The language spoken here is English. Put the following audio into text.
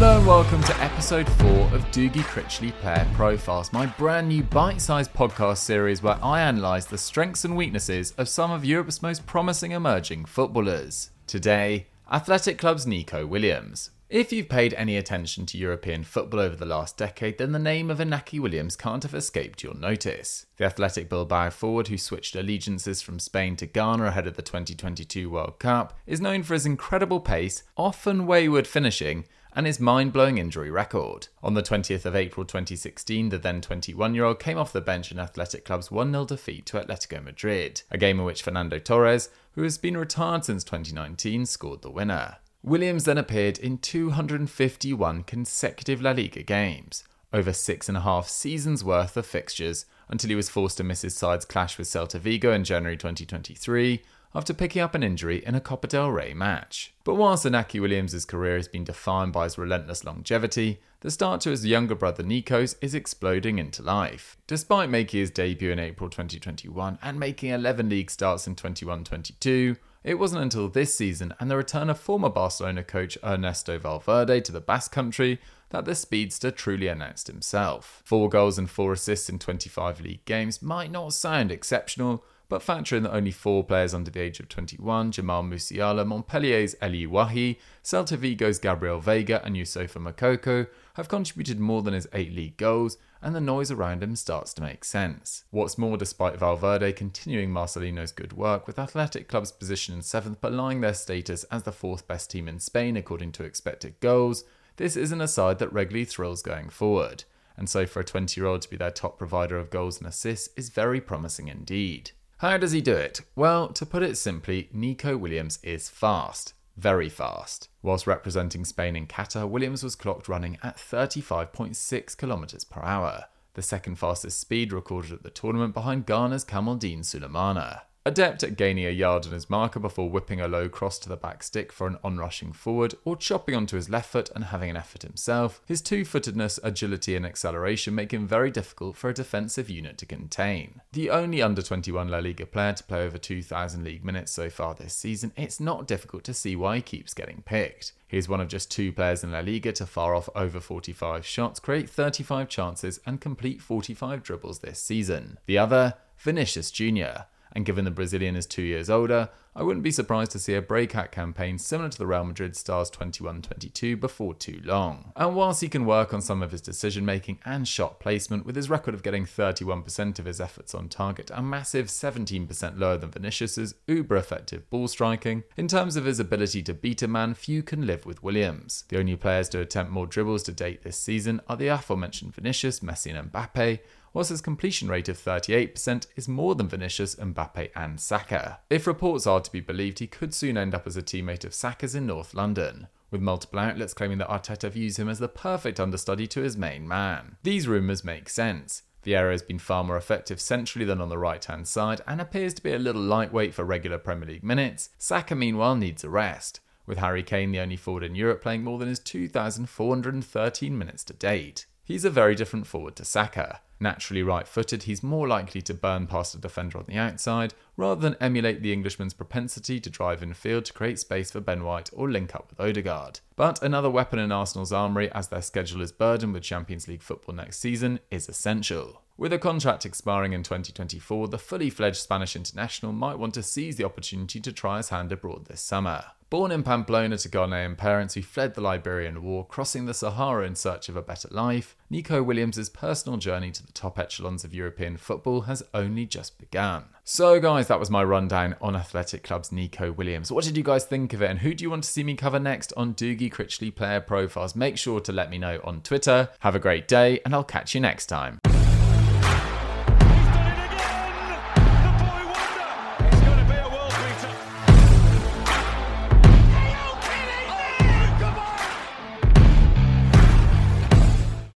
welcome to episode 4 of Dougie Critchley Player Profiles, my brand new bite sized podcast series where I analyse the strengths and weaknesses of some of Europe's most promising emerging footballers. Today, Athletic Club's Nico Williams. If you've paid any attention to European football over the last decade, then the name of Inaki Williams can't have escaped your notice. The Athletic Bilbao forward, who switched allegiances from Spain to Ghana ahead of the 2022 World Cup, is known for his incredible pace, often wayward finishing, and his mind blowing injury record. On the 20th of April 2016, the then 21 year old came off the bench in Athletic Club's 1 0 defeat to Atletico Madrid, a game in which Fernando Torres, who has been retired since 2019, scored the winner. Williams then appeared in 251 consecutive La Liga games, over six and a half seasons worth of fixtures, until he was forced to miss his side's clash with Celta Vigo in January 2023 after picking up an injury in a Copa del Rey match. But whilst Inaki Williams' career has been defined by his relentless longevity, the start to his younger brother Nico's is exploding into life. Despite making his debut in April 2021 and making 11 league starts in 21 22, it wasn't until this season and the return of former Barcelona coach Ernesto Valverde to the Basque Country that the speedster truly announced himself. Four goals and four assists in 25 league games might not sound exceptional, but factor in that only four players under the age of 21, Jamal Musiala, Montpellier's Elye Wahi, Celta Vigo's Gabriel Veiga, and Youssoufa Moukoko have contributed more than his eight league goals, and the noise around him starts to make sense. What's more, despite Valverde continuing Marcelino's good work, with Athletic Club's position in seventh belying their status as the fourth best team in Spain according to expected goals, this isn't a side that regularly thrills going forward. And so, for a 20 year old to be their top provider of goals and assists is very promising indeed. How does he do it? Well, to put it simply, Nico Williams is fast. Very fast. Whilst representing Spain in Qatar, Williams was clocked running at 35.6 kilometers per hour, the second fastest speed recorded at the tournament behind Ghana's Kamaldeen Sulemana. Adept at gaining a yard on his marker before whipping a low cross to the back stick for an onrushing forward, or chopping onto his left foot and having an effort himself, his two footedness, agility, and acceleration make him very difficult for a defensive unit to contain. The only under 21 La Liga player to play over 2,000 league minutes so far this season, it's not difficult to see why he keeps getting picked. He is one of just two players in La Liga to fire off over 45 shots, create 35 chances, and complete 45 dribbles this season. The other, Vinicius Jr and given the Brazilian is two years older, I wouldn't be surprised to see a breakout campaign similar to the Real Madrid Stars 21 22 before too long. And whilst he can work on some of his decision making and shot placement, with his record of getting 31% of his efforts on target, a massive 17% lower than Vinicius's uber effective ball striking, in terms of his ability to beat a man, few can live with Williams. The only players to attempt more dribbles to date this season are the aforementioned Vinicius, Messi, and Mbappe, whilst his completion rate of 38% is more than Vinicius, Mbappe, and Saka. If reports are to be believed, he could soon end up as a teammate of Saka's in North London with multiple outlets claiming that Arteta views him as the perfect understudy to his main man. These rumours make sense. Vieira has been far more effective centrally than on the right hand side and appears to be a little lightweight for regular Premier League minutes. Saka, meanwhile, needs a rest, with Harry Kane the only forward in Europe playing more than his 2,413 minutes to date. He's a very different forward to Saka. Naturally right footed, he's more likely to burn past a defender on the outside rather than emulate the Englishman's propensity to drive in field to create space for Ben White or link up with Odegaard. But another weapon in Arsenal's armoury, as their schedule is burdened with Champions League football next season, is essential. With a contract expiring in 2024, the fully fledged Spanish international might want to seize the opportunity to try his hand abroad this summer. Born in Pamplona to Ghanaian parents who fled the Liberian War, crossing the Sahara in search of a better life, Nico Williams' personal journey to the top echelons of European football has only just begun. So, guys, that was my rundown on Athletic Club's Nico Williams. What did you guys think of it, and who do you want to see me cover next on Dougie Critchley player profiles? Make sure to let me know on Twitter. Have a great day, and I'll catch you next time.